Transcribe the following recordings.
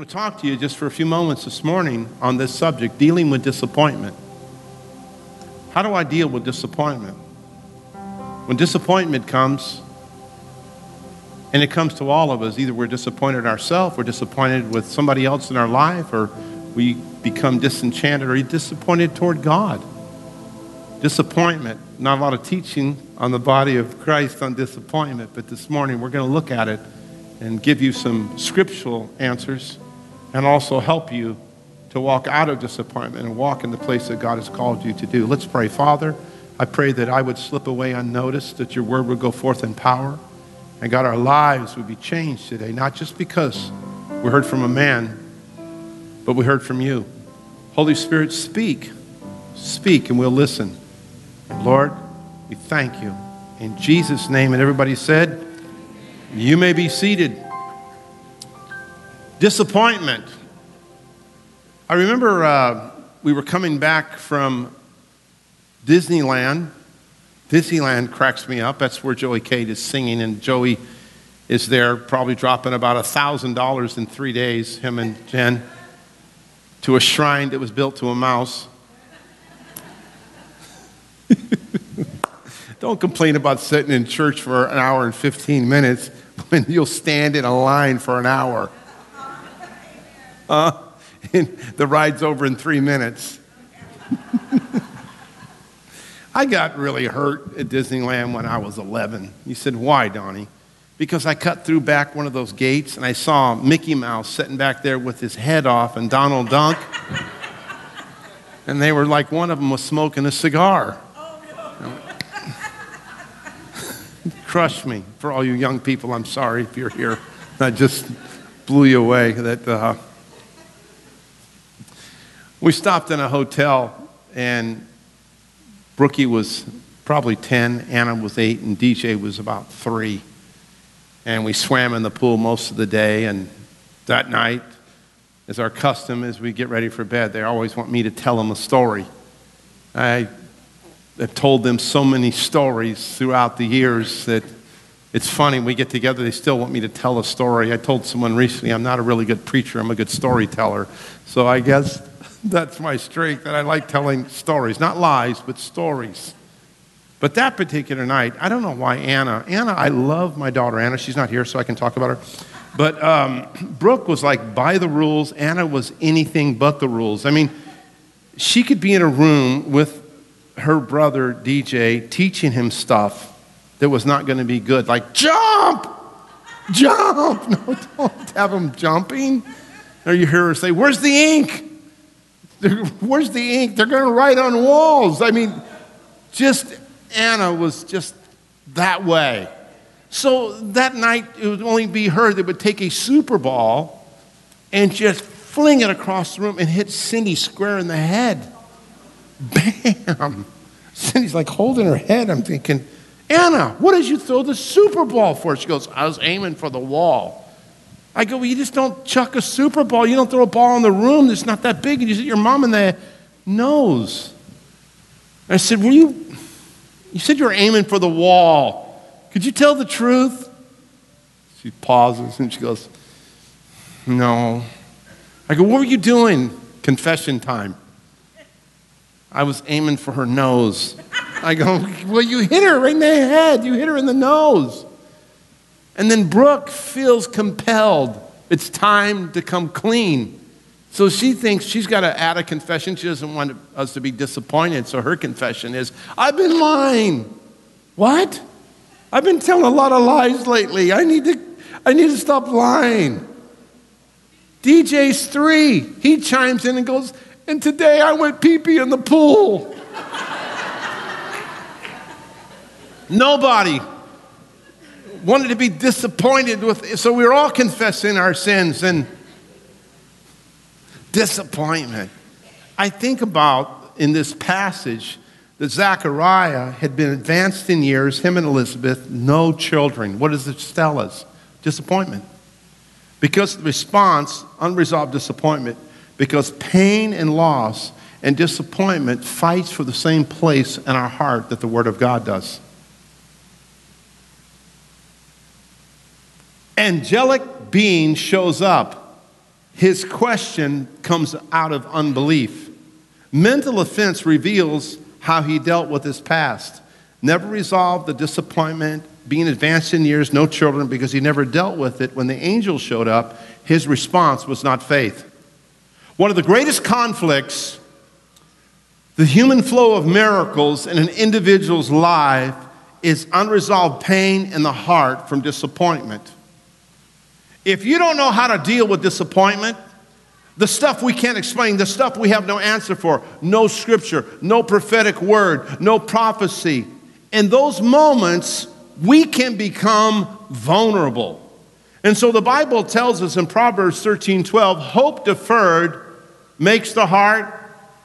I want to talk to you just for a few moments this morning on this subject dealing with disappointment. How do I deal with disappointment? When disappointment comes, and it comes to all of us, either we're disappointed ourselves, we're disappointed with somebody else in our life, or we become disenchanted or disappointed toward God. Disappointment, not a lot of teaching on the body of Christ on disappointment, but this morning we're going to look at it and give you some scriptural answers and also help you to walk out of disappointment and walk in the place that God has called you to do. Let's pray. Father, I pray that I would slip away unnoticed, that your word would go forth in power, and God, our lives would be changed today, not just because we heard from a man, but we heard from you. Holy Spirit, speak. Speak, and we'll listen. Lord, we thank you. In Jesus' name, and everybody said, You may be seated. Disappointment. I remember uh, we were coming back from Disneyland. Disneyland cracks me up. That's where Joey Cade is singing, and Joey is there, probably dropping about $1,000 in three days, him and Jen, to a shrine that was built to a mouse. Don't complain about sitting in church for an hour and 15 minutes when you'll stand in a line for an hour. The ride's over in three minutes. I got really hurt at Disneyland when I was 11. You said, Why, Donnie? Because I cut through back one of those gates and I saw Mickey Mouse sitting back there with his head off and Donald Duck. and they were like, one of them was smoking a cigar. Crush me. For all you young people, I'm sorry if you're here. I just blew you away. That uh... We stopped in a hotel and Brookie was probably 10, Anna was 8, and DJ was about 3. And we swam in the pool most of the day. And that night, as our custom, as we get ready for bed, they always want me to tell them a story. I have told them so many stories throughout the years that it's funny. We get together, they still want me to tell a story. I told someone recently, I'm not a really good preacher, I'm a good storyteller. So I guess that's my strength, that I like telling stories, not lies, but stories. But that particular night, I don't know why Anna, Anna, I love my daughter Anna. She's not here, so I can talk about her. But um, Brooke was like by the rules. Anna was anything but the rules. I mean, she could be in a room with her brother DJ teaching him stuff that was not going to be good, like jump, jump. No, don't have him jumping. Or you hear her say, "Where's the ink?" Where's the ink? They're going to write on walls. I mean, just Anna was just that way. So that night, it would only be her that would take a super ball and just fling it across the room and hit Cindy square in the head. Bam! Cindy's like holding her head. I'm thinking, Anna, what did you throw the super ball for? She goes, I was aiming for the wall. I go, well, you just don't chuck a Super Ball. You don't throw a ball in the room that's not that big, and you hit your mom in the nose. I said, well, you, you said you were aiming for the wall. Could you tell the truth? She pauses and she goes, no. I go, what were you doing? Confession time. I was aiming for her nose. I go, well, you hit her right in the head. You hit her in the nose. And then Brooke feels compelled. It's time to come clean. So she thinks she's got to add a confession. She doesn't want us to be disappointed. So her confession is I've been lying. What? I've been telling a lot of lies lately. I need to, I need to stop lying. DJ's three. He chimes in and goes, And today I went pee pee in the pool. Nobody wanted to be disappointed with, so we're all confessing our sins and disappointment. I think about in this passage that Zechariah had been advanced in years, him and Elizabeth, no children. What does this tell us? Disappointment. Because the response, unresolved disappointment, because pain and loss and disappointment fights for the same place in our heart that the Word of God does. Angelic being shows up. his question comes out of unbelief. Mental offense reveals how he dealt with his past. Never resolved the disappointment, being advanced in years, no children, because he never dealt with it. When the angel showed up, his response was not faith. One of the greatest conflicts, the human flow of miracles in an individual's life, is unresolved pain in the heart from disappointment. If you don't know how to deal with disappointment, the stuff we can't explain, the stuff we have no answer for, no scripture, no prophetic word, no prophecy, in those moments, we can become vulnerable. And so the Bible tells us in Proverbs 13 12, hope deferred makes the heart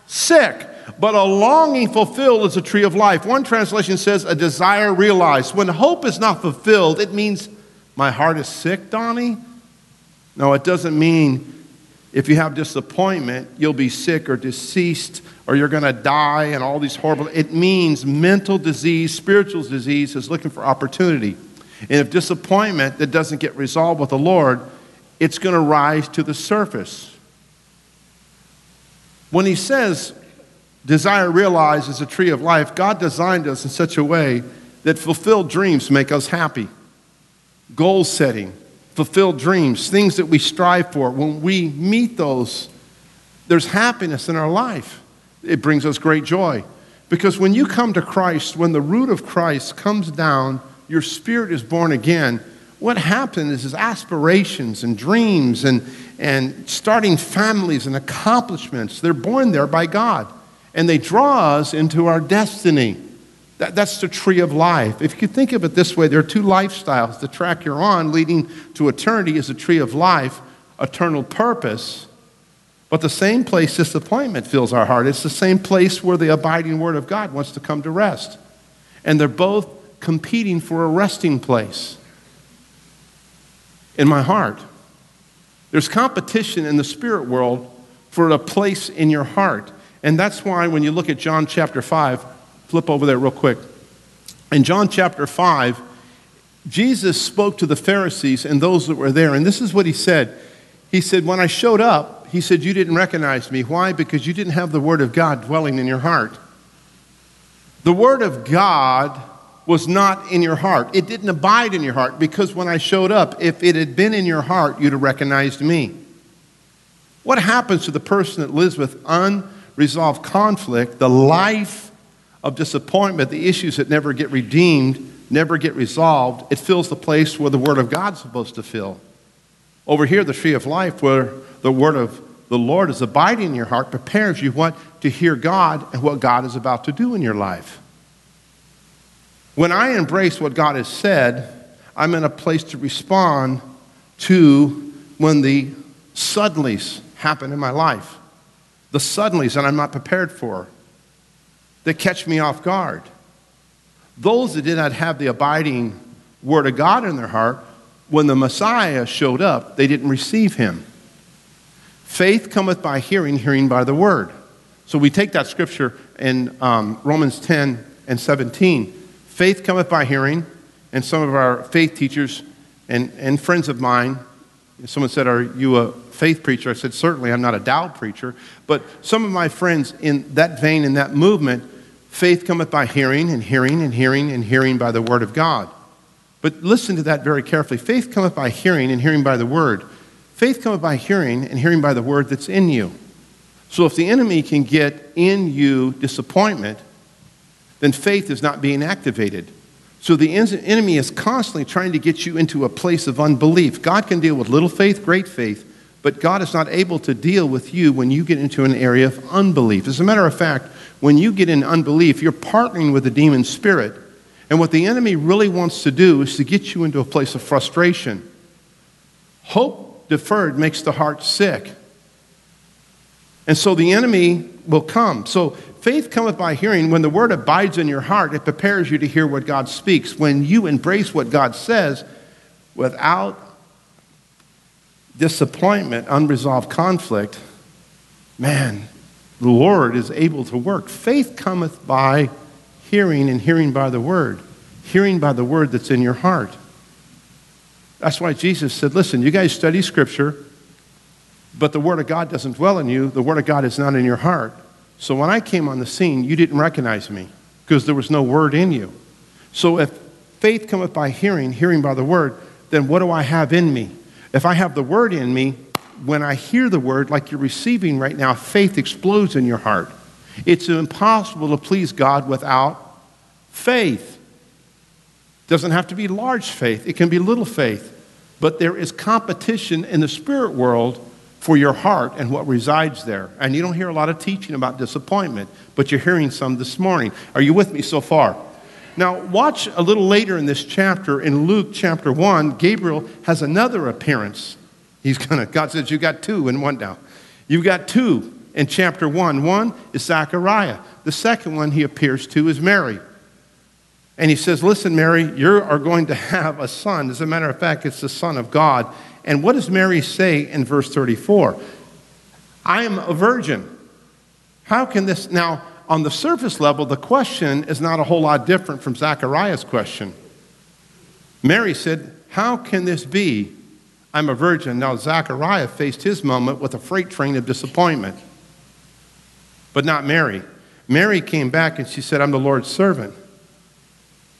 sick, but a longing fulfilled is a tree of life. One translation says, a desire realized. When hope is not fulfilled, it means my heart is sick, Donnie? No, it doesn't mean if you have disappointment, you'll be sick or deceased or you're going to die and all these horrible. It means mental disease, spiritual disease is looking for opportunity. And if disappointment that doesn't get resolved with the Lord, it's going to rise to the surface. When he says, desire realized is a tree of life, God designed us in such a way that fulfilled dreams make us happy. Goal setting, fulfilled dreams, things that we strive for, when we meet those, there's happiness in our life. It brings us great joy. Because when you come to Christ, when the root of Christ comes down, your spirit is born again. What happens is aspirations and dreams and, and starting families and accomplishments, they're born there by God. And they draw us into our destiny. That, that's the tree of life. If you think of it this way, there are two lifestyles. The track you're on leading to eternity is a tree of life, eternal purpose. But the same place disappointment fills our heart. It's the same place where the abiding Word of God wants to come to rest. And they're both competing for a resting place in my heart. There's competition in the spirit world for a place in your heart. And that's why when you look at John chapter 5, flip over there real quick. In John chapter 5, Jesus spoke to the Pharisees and those that were there. And this is what he said He said, When I showed up, he said, You didn't recognize me. Why? Because you didn't have the Word of God dwelling in your heart. The Word of God was not in your heart. It didn't abide in your heart because when I showed up, if it had been in your heart, you'd have recognized me. What happens to the person that lives with unresolved conflict, the life of disappointment, the issues that never get redeemed, never get resolved? It fills the place where the Word of God's supposed to fill. Over here, the tree of life, where the word of the Lord is abiding in your heart, prepares you what to hear God and what God is about to do in your life. When I embrace what God has said, I'm in a place to respond to when the suddenlies happen in my life. The suddenlies that I'm not prepared for, that catch me off guard. Those that did not have the abiding word of God in their heart, when the Messiah showed up, they didn't receive him. Faith cometh by hearing, hearing by the word. So we take that scripture in um, Romans 10 and 17. Faith cometh by hearing, and some of our faith teachers and, and friends of mine, someone said, Are you a faith preacher? I said, Certainly, I'm not a doubt preacher. But some of my friends in that vein, in that movement, faith cometh by hearing, and hearing, and hearing, and hearing by the word of God. But listen to that very carefully. Faith cometh by hearing, and hearing by the word. Faith cometh by hearing, and hearing by the word that's in you. So if the enemy can get in you disappointment, then faith is not being activated. So the enemy is constantly trying to get you into a place of unbelief. God can deal with little faith, great faith, but God is not able to deal with you when you get into an area of unbelief. As a matter of fact, when you get in unbelief, you're partnering with the demon spirit. And what the enemy really wants to do is to get you into a place of frustration. Hope deferred makes the heart sick. And so the enemy will come. So faith cometh by hearing. When the word abides in your heart, it prepares you to hear what God speaks. When you embrace what God says without disappointment, unresolved conflict, man, the Lord is able to work. Faith cometh by hearing, and hearing by the word. Hearing by the word that's in your heart. That's why Jesus said, Listen, you guys study Scripture. but the Word of God doesn't dwell in you. The Word of God is not in your heart. So when I came on the scene, you didn't recognize me because there was no Word in you. So if faith cometh by hearing, hearing by the Word, then what do I have in me? If I have the Word in me, when I hear the Word, like you're receiving right now, faith explodes in your heart. It's impossible to please God without faith. It Doesn't have to be large faith, it can be little faith. But there is competition in the spirit world for your heart and what resides there. And you don't hear a lot of teaching about disappointment, but you're hearing some this morning. Are you with me so far? Now, watch a little later in this chapter, in Luke chapter 1, Gabriel has another appearance. He's gonna, God says, You got two in one now. You've got two in chapter 1. One is Zechariah, the second one he appears to is Mary. And he says, Listen, Mary, you are going to have a son. As a matter of fact, it's the Son of God. And what does Mary say in verse 34? I am a virgin. How can this? Now, on the surface level, the question is not a whole lot different from Zachariah's question. Mary said, How can this be? I'm a virgin. Now, Zachariah faced his moment with a freight train of disappointment, but not Mary. Mary came back and she said, I'm the Lord's servant.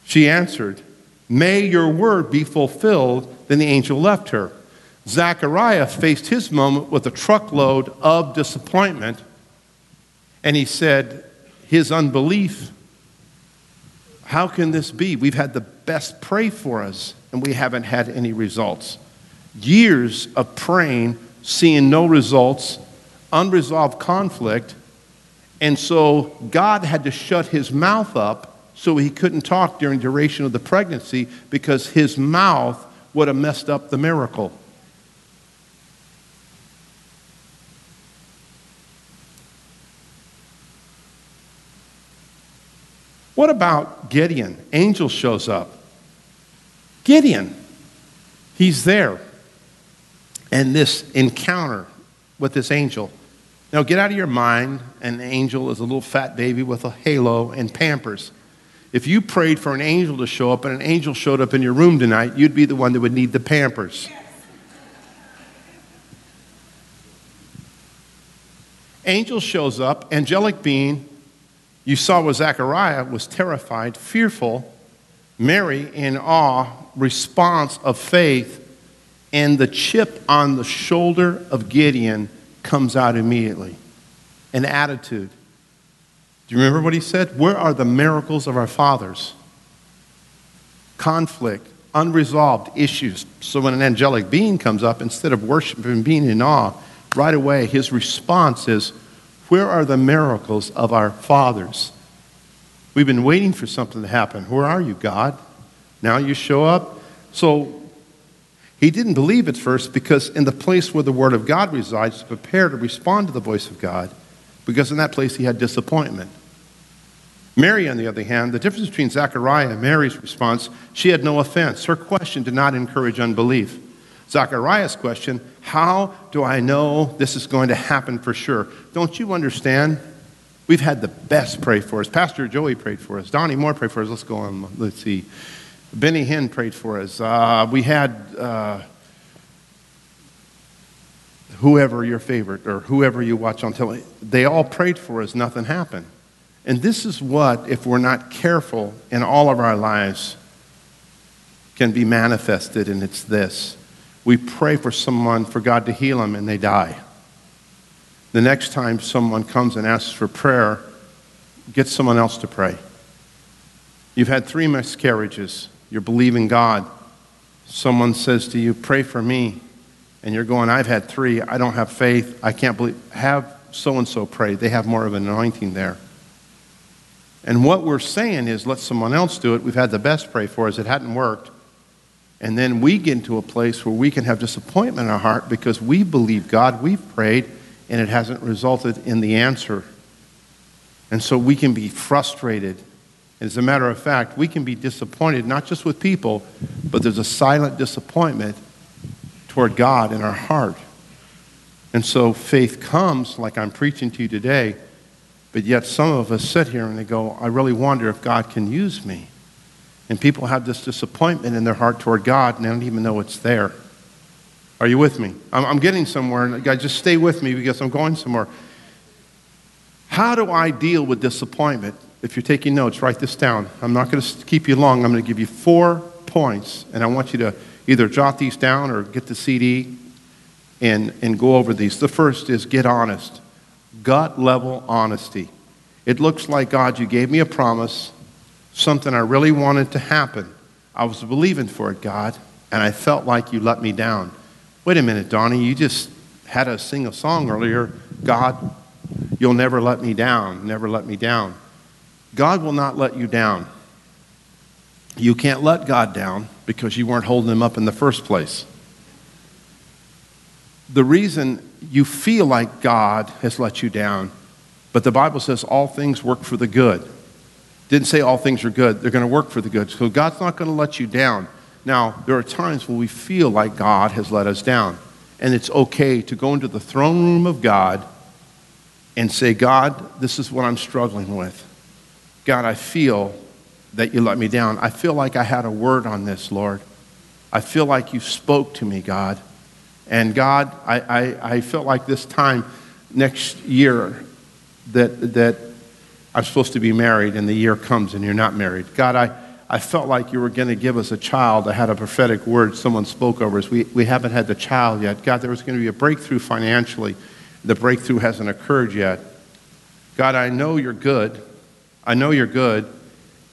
She answered, May your word be fulfilled. Then the angel left her. Zechariah faced his moment with a truckload of disappointment, and he said, His unbelief, how can this be? We've had the best pray for us, and we haven't had any results. Years of praying, seeing no results, unresolved conflict, and so God had to shut his mouth up so he couldn't talk during duration of the pregnancy because his mouth would have messed up the miracle. What about Gideon? Angel shows up. Gideon, he's there. And this encounter with this angel. Now get out of your mind an angel is a little fat baby with a halo and pampers. If you prayed for an angel to show up and an angel showed up in your room tonight, you'd be the one that would need the pampers. Angel shows up, angelic being. You saw what Zechariah was terrified, fearful. Mary in awe, response of faith, and the chip on the shoulder of Gideon comes out immediately. An attitude. Do you remember what he said? Where are the miracles of our fathers? Conflict, unresolved issues. So when an angelic being comes up, instead of worshiping and being in awe, right away his response is, Where are the miracles of our fathers? We've been waiting for something to happen. Where are you, God? Now you show up. So he didn't believe at first because in the place where the Word of God resides, to prepare to respond to the voice of God, because in that place he had disappointment. Mary, on the other hand, the difference between Zechariah and Mary's response, she had no offense. Her question did not encourage unbelief. Zechariah's question, how do I know this is going to happen for sure? Don't you understand? We've had the best pray for us. Pastor Joey prayed for us. Donnie Moore prayed for us. Let's go on. Let's see. Benny Hinn prayed for us. Uh, we had uh, whoever your favorite or whoever you watch on television. They all prayed for us. Nothing happened. And this is what, if we're not careful in all of our lives, can be manifested, and it's this. We pray for someone, for God to heal them, and they die. The next time someone comes and asks for prayer, get someone else to pray. You've had three miscarriages. You're believing God. Someone says to you, Pray for me. And you're going, I've had three. I don't have faith. I can't believe. Have so and so pray. They have more of an anointing there. And what we're saying is, let someone else do it. We've had the best pray for us. It hadn't worked. And then we get into a place where we can have disappointment in our heart because we believe God, we've prayed, and it hasn't resulted in the answer. And so we can be frustrated. As a matter of fact, we can be disappointed, not just with people, but there's a silent disappointment toward God in our heart. And so faith comes, like I'm preaching to you today, but yet some of us sit here and they go, I really wonder if God can use me. And people have this disappointment in their heart toward God and they don't even know it's there. Are you with me? I'm, I'm getting somewhere. Guys, just stay with me because I'm going somewhere. How do I deal with disappointment? If you're taking notes, write this down. I'm not going to keep you long. I'm going to give you four points, and I want you to either jot these down or get the CD and, and go over these. The first is get honest, gut level honesty. It looks like, God, you gave me a promise, something I really wanted to happen. I was believing for it, God, and I felt like you let me down. Wait a minute, Donnie, you just had us sing a song earlier. God, you'll never let me down, never let me down. God will not let you down. You can't let God down because you weren't holding him up in the first place. The reason you feel like God has let you down, but the Bible says all things work for the good. Didn't say all things are good, they're going to work for the good. So God's not going to let you down. Now, there are times when we feel like God has let us down, and it's okay to go into the throne room of God and say, God, this is what I'm struggling with. God, I feel that you let me down. I feel like I had a word on this, Lord. I feel like you spoke to me, God. And God, I, I, I felt like this time next year that, that I'm supposed to be married and the year comes and you're not married. God, I, I felt like you were going to give us a child. I had a prophetic word someone spoke over us. We, we haven't had the child yet. God, there was going to be a breakthrough financially. The breakthrough hasn't occurred yet. God, I know you're good. I know you're good.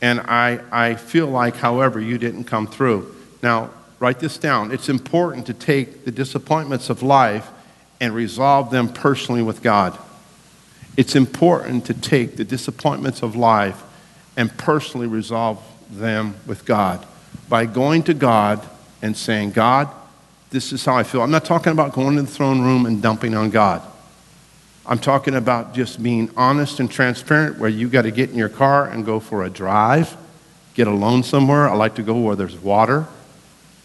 And I, I feel like, however, you didn't come through. Now, write this down. It's important to take the disappointments of life and resolve them personally with God. It's important to take the disappointments of life and personally resolve them with God by going to God and saying, God, this is how I feel. I'm not talking about going to the throne room and dumping on God. I'm talking about just being honest and transparent where you got to get in your car and go for a drive, get alone somewhere. I like to go where there's water.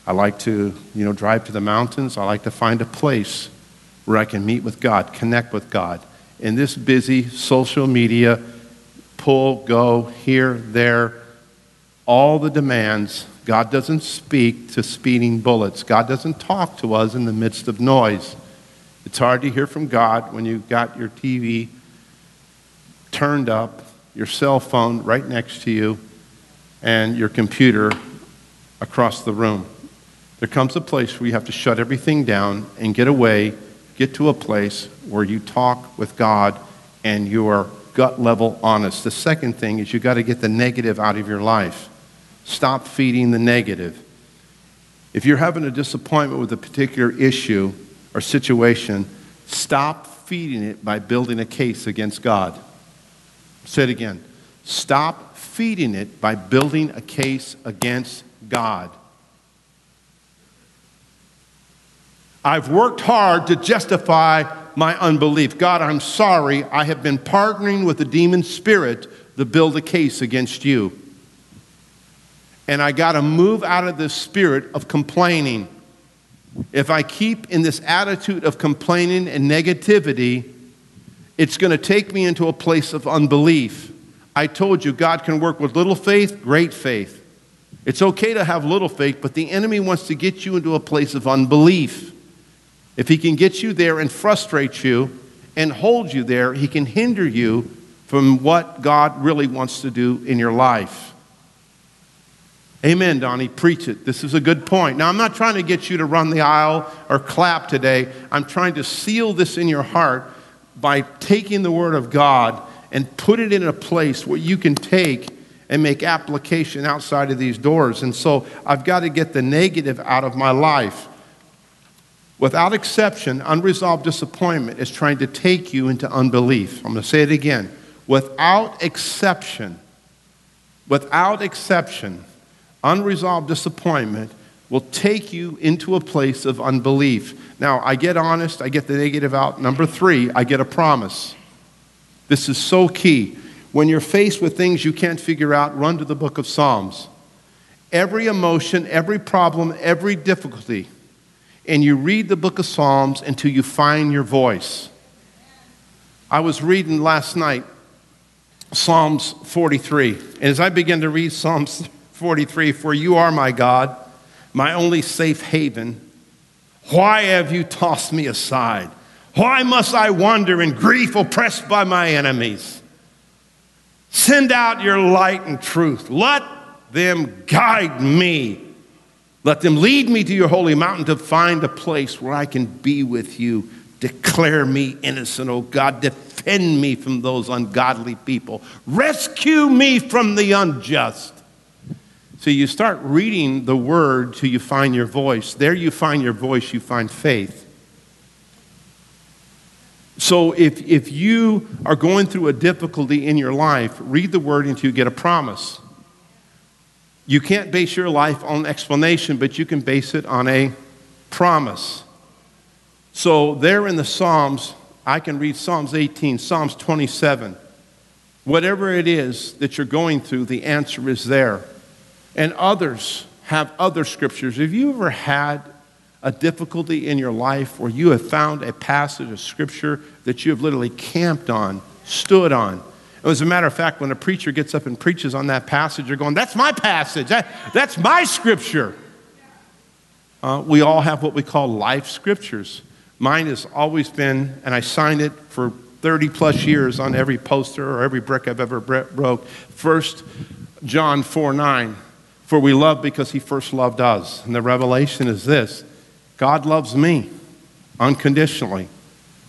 I like to, you know, drive to the mountains. I like to find a place where I can meet with God, connect with God. In this busy social media, pull, go, here, there, all the demands, God doesn't speak to speeding bullets. God doesn't talk to us in the midst of noise. It's hard to hear from God when you've got your TV turned up, your cell phone right next to you, and your computer across the room. There comes a place where you have to shut everything down and get away, get to a place where you talk with God and you are gut level honest. The second thing is you got to get the negative out of your life. Stop feeding the negative. If you're having a disappointment with a particular issue, or situation, stop feeding it by building a case against God. Say it again. Stop feeding it by building a case against God. I've worked hard to justify my unbelief. God, I'm sorry. I have been partnering with the demon spirit to build a case against you. And I got to move out of this spirit of complaining if I keep in this attitude of complaining and negativity, it's going to take me into a place of unbelief. I told you God can work with little faith, great faith. It's okay to have little faith, but the enemy wants to get you into a place of unbelief. If he can get you there and frustrate you and hold you there, he can hinder you from what God really wants to do in your life. Amen, Donnie. Preach it. This is a good point. Now, I'm not trying to get you to run the aisle or clap today. I'm trying to seal this in your heart by taking the Word of God and put it in a place where you can take and make application outside of these doors. And so I've got to get the negative out of my life. Without exception, unresolved disappointment is trying to take you into unbelief. I'm going to say it again. Without exception, without exception, unresolved disappointment will take you into a place of unbelief. Now, I get honest, I get the negative out. Number three, I get a promise. This is so key. When you're faced with things you can't figure out, run to the book of Psalms. Every emotion, every problem, every difficulty, and you read the book of Psalms until you find your voice. I was reading last night Psalms 43, and as I began to read Psalms 43 For you are my God, my only safe haven. Why have you tossed me aside? Why must I wander in grief, oppressed by my enemies? Send out your light and truth. Let them guide me. Let them lead me to your holy mountain to find a place where I can be with you. Declare me innocent, O God. Defend me from those ungodly people. Rescue me from the unjust. So you start reading the word till you find your voice. There you find your voice, you find faith. So if, if you are going through a difficulty in your life, read the word until you get a promise. You can't base your life on explanation, but you can base it on a promise. So there in the Psalms, I can read Psalms 18, Psalms 27. Whatever it is that you're going through, the answer is there. And others have other scriptures. Have you ever had a difficulty in your life where you have found a passage of scripture that you have literally camped on, stood on. As a matter of fact, when a preacher gets up and preaches on that passage, you're going, That's my passage. That, that's my scripture. Uh, we all have what we call life scriptures. Mine has always been, and I signed it for 30 plus years on every poster or every brick I've ever broke. First John 4 9. For we love because he first loved us. And the revelation is this God loves me unconditionally.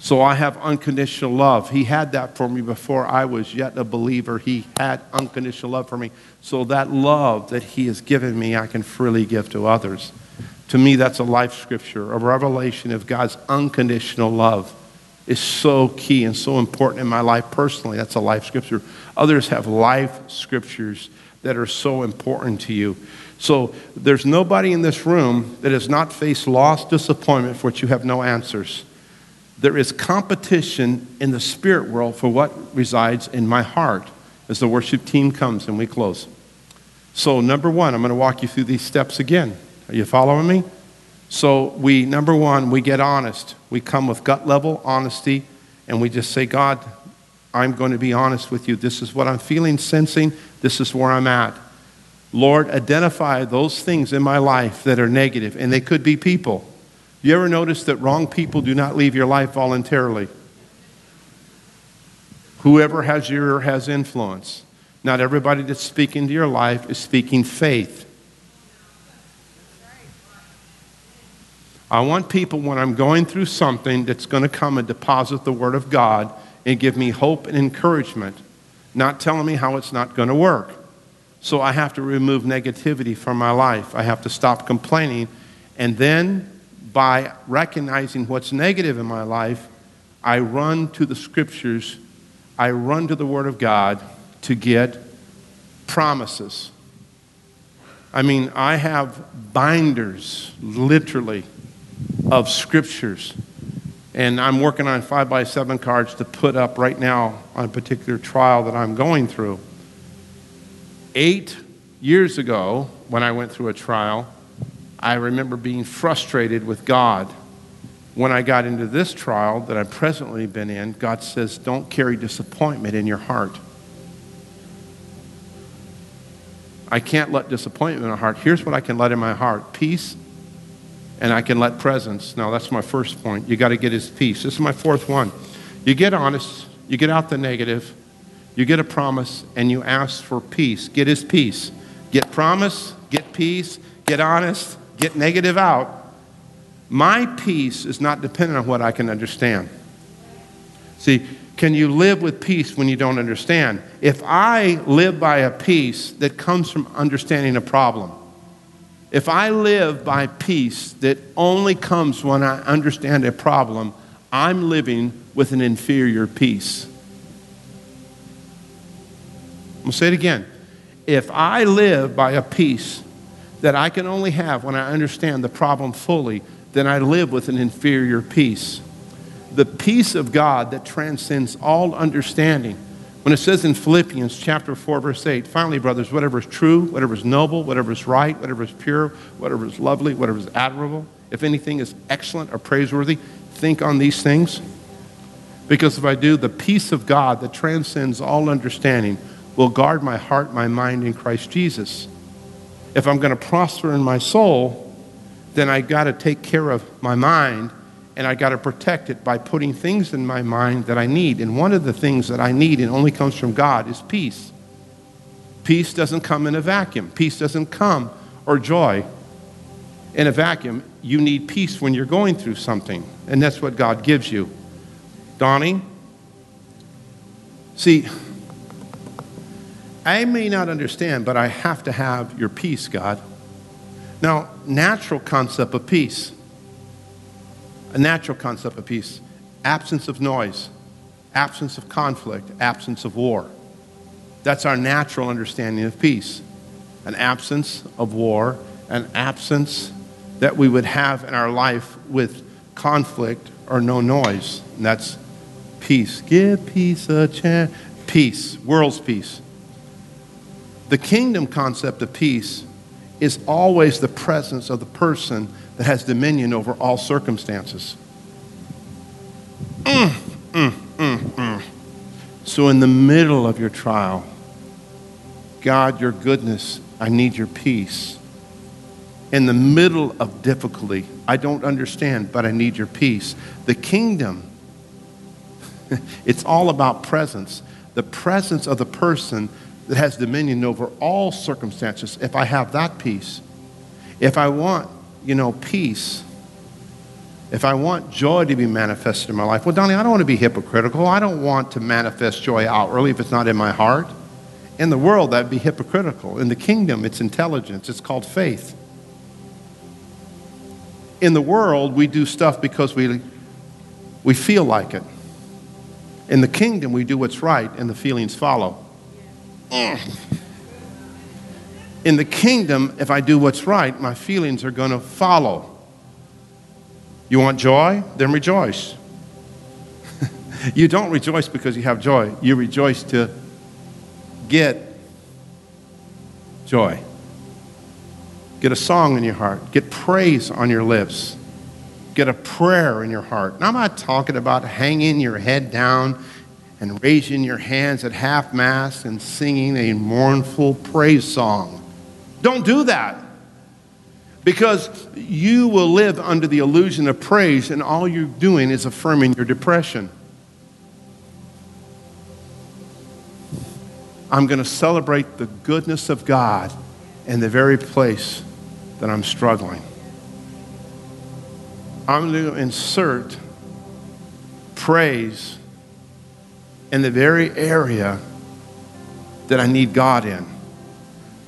So I have unconditional love. He had that for me before I was yet a believer. He had unconditional love for me. So that love that He has given me, I can freely give to others. To me, that's a life scripture, a revelation of God's unconditional love is so key and so important in my life personally. That's a life scripture. Others have life scriptures that are so important to you. So there's nobody in this room that has not faced loss, disappointment for which you have no answers. There is competition in the spirit world for what resides in my heart as the worship team comes and we close. So, number one, I'm going to walk you through these steps again. Are you following me? So, we, number one, we get honest. We come with gut level honesty and we just say, God, I'm going to be honest with you. This is what I'm feeling, sensing. This is where I'm at. Lord, identify those things in my life that are negative, and they could be people. You ever notice that wrong people do not leave your life voluntarily? Whoever has your has influence. Not everybody that's speaking to your life is speaking faith. I want people when I'm going through something that's going to come and deposit the Word of God and give me hope and encouragement, not telling me how it's not going to work. So I have to remove negativity from my life. I have to stop complaining. And then, by recognizing what's negative in my life, I run to the scriptures, I run to the Word of God to get promises. I mean, I have binders, literally, of scriptures. And I'm working on five by seven cards to put up right now on a particular trial that I'm going through. Eight years ago, when I went through a trial, I remember being frustrated with God. When I got into this trial that I've presently been in, God says, Don't carry disappointment in your heart. I can't let disappointment in my heart. Here's what I can let in my heart peace, and I can let presence. Now, that's my first point. You got to get his peace. This is my fourth one. You get honest, you get out the negative, you get a promise and you ask for peace. Get his peace. Get promise, get peace, get honest, get negative out. My peace is not dependent on what I can understand. See, can you live with peace when you don't understand? If I live by a peace that comes from understanding a problem, if I live by peace that only comes when I understand a problem, I'm living with an inferior peace. I'm going to say it again. If I live by a peace that I can only have when I understand the problem fully, then I live with an inferior peace. The peace of God that transcends all understanding. When it says in Philippians chapter 4, verse 8, finally, brothers, whatever is true, whatever is noble, whatever is right, whatever is pure, whatever is lovely, whatever is admirable, if anything is excellent or praiseworthy, think on these things. Because if I do, the peace of God that transcends all understanding will guard my heart, my mind in Christ Jesus. If I'm going to prosper in my soul, then I got to take care of my mind and I got to protect it by putting things in my mind that I need. And one of the things that I need and only comes from God is peace. Peace doesn't come in a vacuum. Peace doesn't come or joy in a vacuum. You need peace when you're going through something, and that's what God gives you. Donnie, see, I may not understand, but I have to have your peace, God. Now, natural concept of peace a natural concept of peace absence of noise, absence of conflict, absence of war. That's our natural understanding of peace an absence of war, an absence that we would have in our life with conflict or no noise. And that's peace. Give peace a chance. Peace, world's peace. The kingdom concept of peace is always the presence of the person that has dominion over all circumstances. Mm, mm, mm, mm. so, in the middle of your trial, God, your goodness, I need your peace. In the middle of difficulty, I don't understand, but I need your peace. The kingdom, it's all about presence. The presence of the person that has dominion over all circumstances. If I have that peace, if I want you know, peace, if I want joy to be manifested in my life, well, Donnie, I don't want to be hypocritical. I don't want to manifest joy outwardly if it's not in my heart. In the world, that'd be hypocritical. In the kingdom, it's intelligence, it's called faith. In the world, we do stuff because we, we feel like it. In the kingdom, we do what's right and the feelings follow. Mm in the kingdom, if I do what's right, my feelings are going to follow. You want joy? Then rejoice. you don't rejoice because you have joy, you rejoice to get joy. Get a song in your heart, get praise on your lips, get a prayer in your heart. And I'm not talking about hanging your head down and raising your hands at half mast and singing a mournful praise song. Don't do that. Because you will live under the illusion of praise, and all you're doing is affirming your depression. I'm going to celebrate the goodness of God in the very place that I'm struggling. I'm going to insert praise in the very area that I need God in.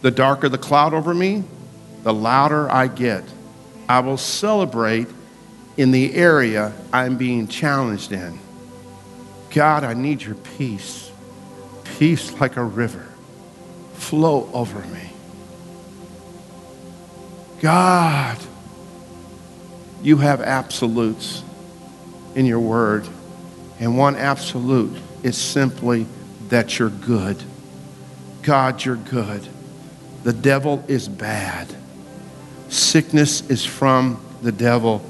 The darker the cloud over me, the louder I get. I will celebrate in the area I'm being challenged in. God, I need your peace. Peace like a river. Flow over me. God, you have absolutes in your word. And one absolute is simply that you're good. God, you're good. The devil is bad. Sickness is from the devil,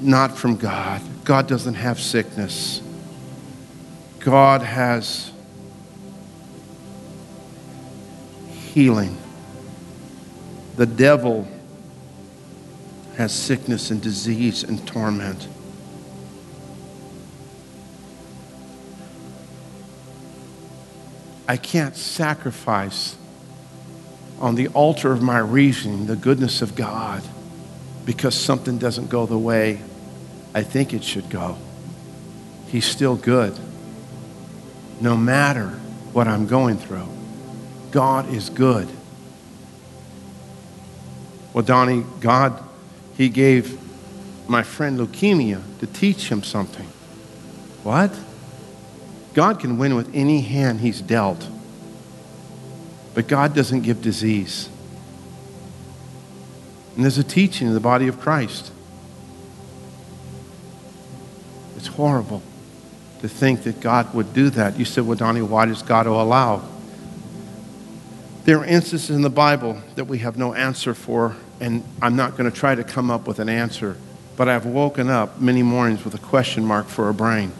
not from God. God doesn't have sickness. God has healing. The devil has sickness and disease and torment. I can't sacrifice on the altar of my reasoning the goodness of God because something doesn't go the way I think it should go. He's still good. No matter what I'm going through, God is good. Well, Donnie, God, He gave my friend leukemia to teach him something. What? God can win with any hand He's dealt. But God doesn't give disease. And there's a teaching in the body of Christ. It's horrible to think that God would do that. You said, well, Donnie, why does God allow? There are instances in the Bible that we have no answer for, and I'm not going to try to come up with an answer, but I've woken up many mornings with a question mark for a brain.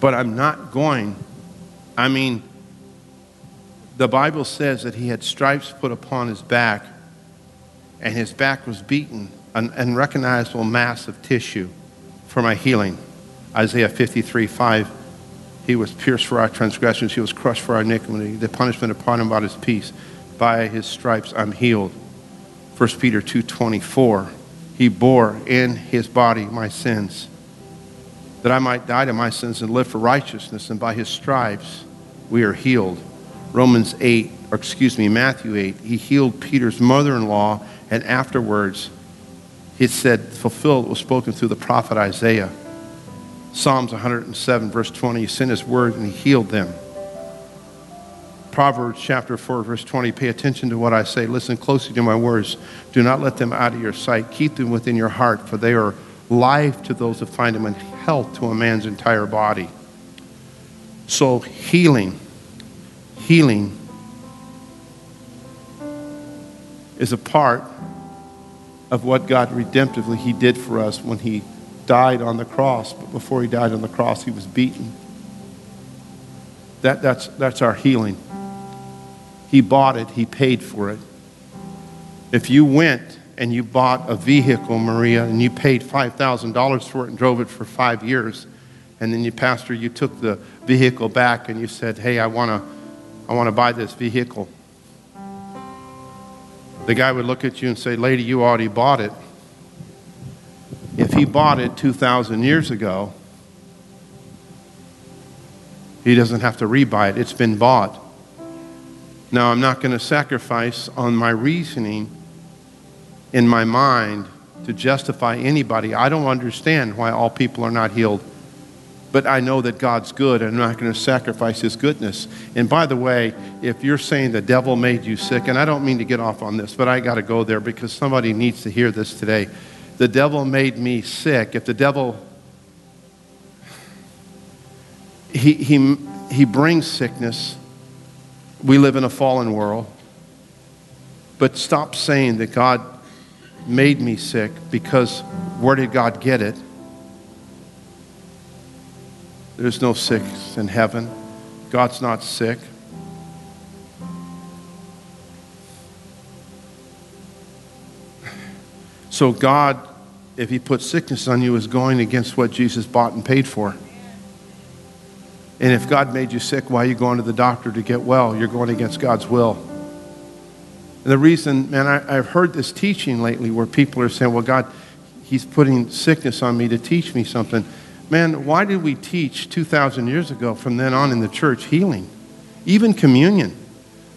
But I'm not going, I mean, the Bible says that he had stripes put upon his back and his back was beaten, an unrecognizable mass of tissue for my healing. Isaiah 53 5. He was pierced for our transgressions, he was crushed for our iniquity. The punishment upon him brought his peace. By his stripes I'm healed. 1 Peter 2:24. He bore in his body my sins, that I might die to my sins and live for righteousness, and by his stripes we are healed. Romans 8, or excuse me, Matthew 8, he healed Peter's mother-in-law, and afterwards he said, fulfilled was spoken through the prophet Isaiah. Psalms 107, verse 20, he sent his word and he healed them. Proverbs chapter 4, verse 20 Pay attention to what I say. Listen closely to my words. Do not let them out of your sight. Keep them within your heart, for they are life to those that find them and health to a man's entire body. So, healing, healing is a part of what God redemptively He did for us when He died on the cross. But before He died on the cross, He was beaten. That, that's, that's our healing. He bought it, He paid for it. If you went and you bought a vehicle, Maria, and you paid $5,000 for it and drove it for five years, and then you, Pastor, you took the vehicle back and you said, Hey, I want to I wanna buy this vehicle. The guy would look at you and say, Lady, you already bought it. If he bought it 2,000 years ago, he doesn't have to rebuy it. It's been bought. Now, I'm not going to sacrifice on my reasoning in my mind to justify anybody. I don't understand why all people are not healed, but I know that God's good and I'm not going to sacrifice His goodness. And by the way, if you're saying the devil made you sick, and I don't mean to get off on this, but I got to go there because somebody needs to hear this today. The devil made me sick. If the devil he, he, he brings sickness we live in a fallen world. But stop saying that God made me sick because where did God get it? There's no sick in heaven. God's not sick. So, God, if He puts sickness on you, is going against what Jesus bought and paid for. And if God made you sick, why are you going to the doctor to get well? You're going against God's will. And the reason, man, I, have heard this teaching lately where people are saying, well, God, He's putting sickness on me to teach me something. Man, why did we teach 2,000 years ago from then on in the church healing? Even communion.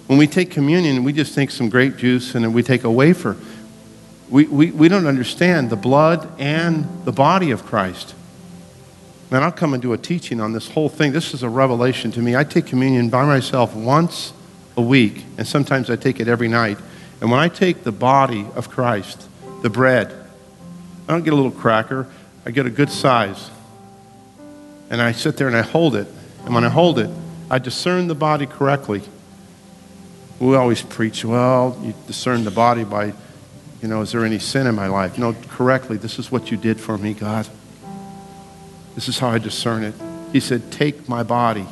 When we take communion, we just take some grape juice and then we take a wafer. We, we, we don't understand the blood and the body of Christ. Man, I'll come and do a teaching on this whole thing. This is a revelation to me. I take communion by myself once a week, and sometimes I take it every night. And when I take the body of Christ, the bread, I don't get a little cracker, I get a good size. And I sit there and I hold it. And when I hold it, I discern the body correctly. We always preach, well, you discern the body by, you know, is there any sin in my life? No, correctly, this is what you did for me, God. This is how I discern it. He said, Take my body.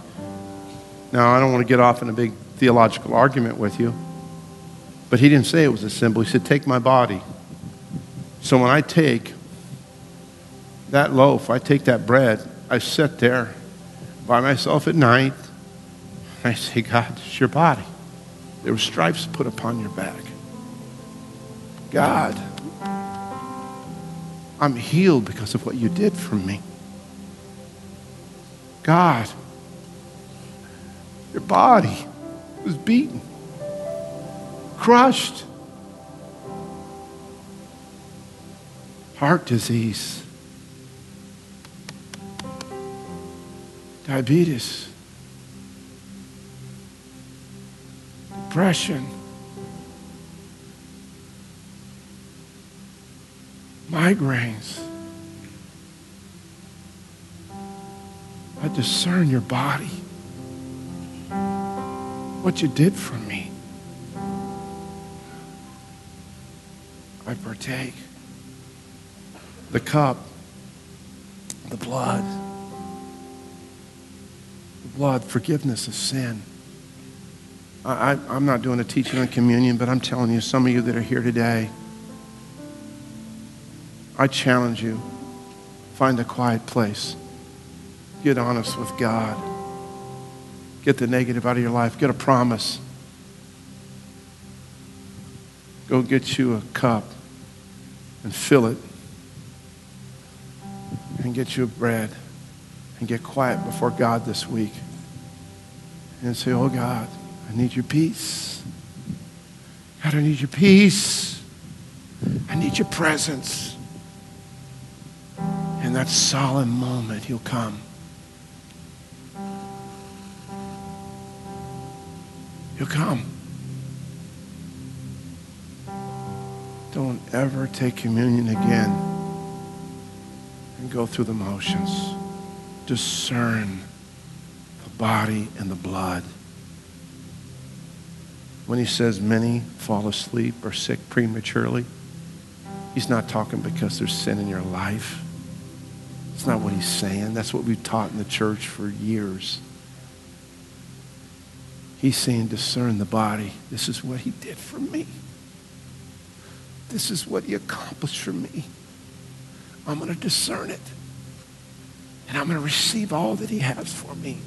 Now, I don't want to get off in a big theological argument with you, but he didn't say it was a symbol. He said, Take my body. So when I take that loaf, I take that bread, I sit there by myself at night, I say, God, it's your body. There were stripes put upon your back. God, I'm healed because of what you did for me. God, your body was beaten, crushed, heart disease, diabetes, depression. Migraines. I discern your body. What you did for me. I partake. The cup, the blood, blood, forgiveness of sin. I, am not doing a teaching on communion, but I'm telling you, some of you that are here today, I challenge you find a quiet place, get honest with God, get the negative out of your life, get a promise. Go get you a cup and fill it and get you bread and get quiet before God this week and say, Oh God, I need your peace. God, I need your peace. I need your presence. In that solemn moment, He'll come. He'll come. Don't ever take communion again and go through the motions. Discern the body and the blood. When he says many fall asleep or sick prematurely, he's not talking because there's sin in your life. It's not what he's saying. That's what we've taught in the church for years. He's saying, discern the body. This is what he did for me. This is what he accomplished for me. I'm going to discern it. And I'm going to receive all that he has for me.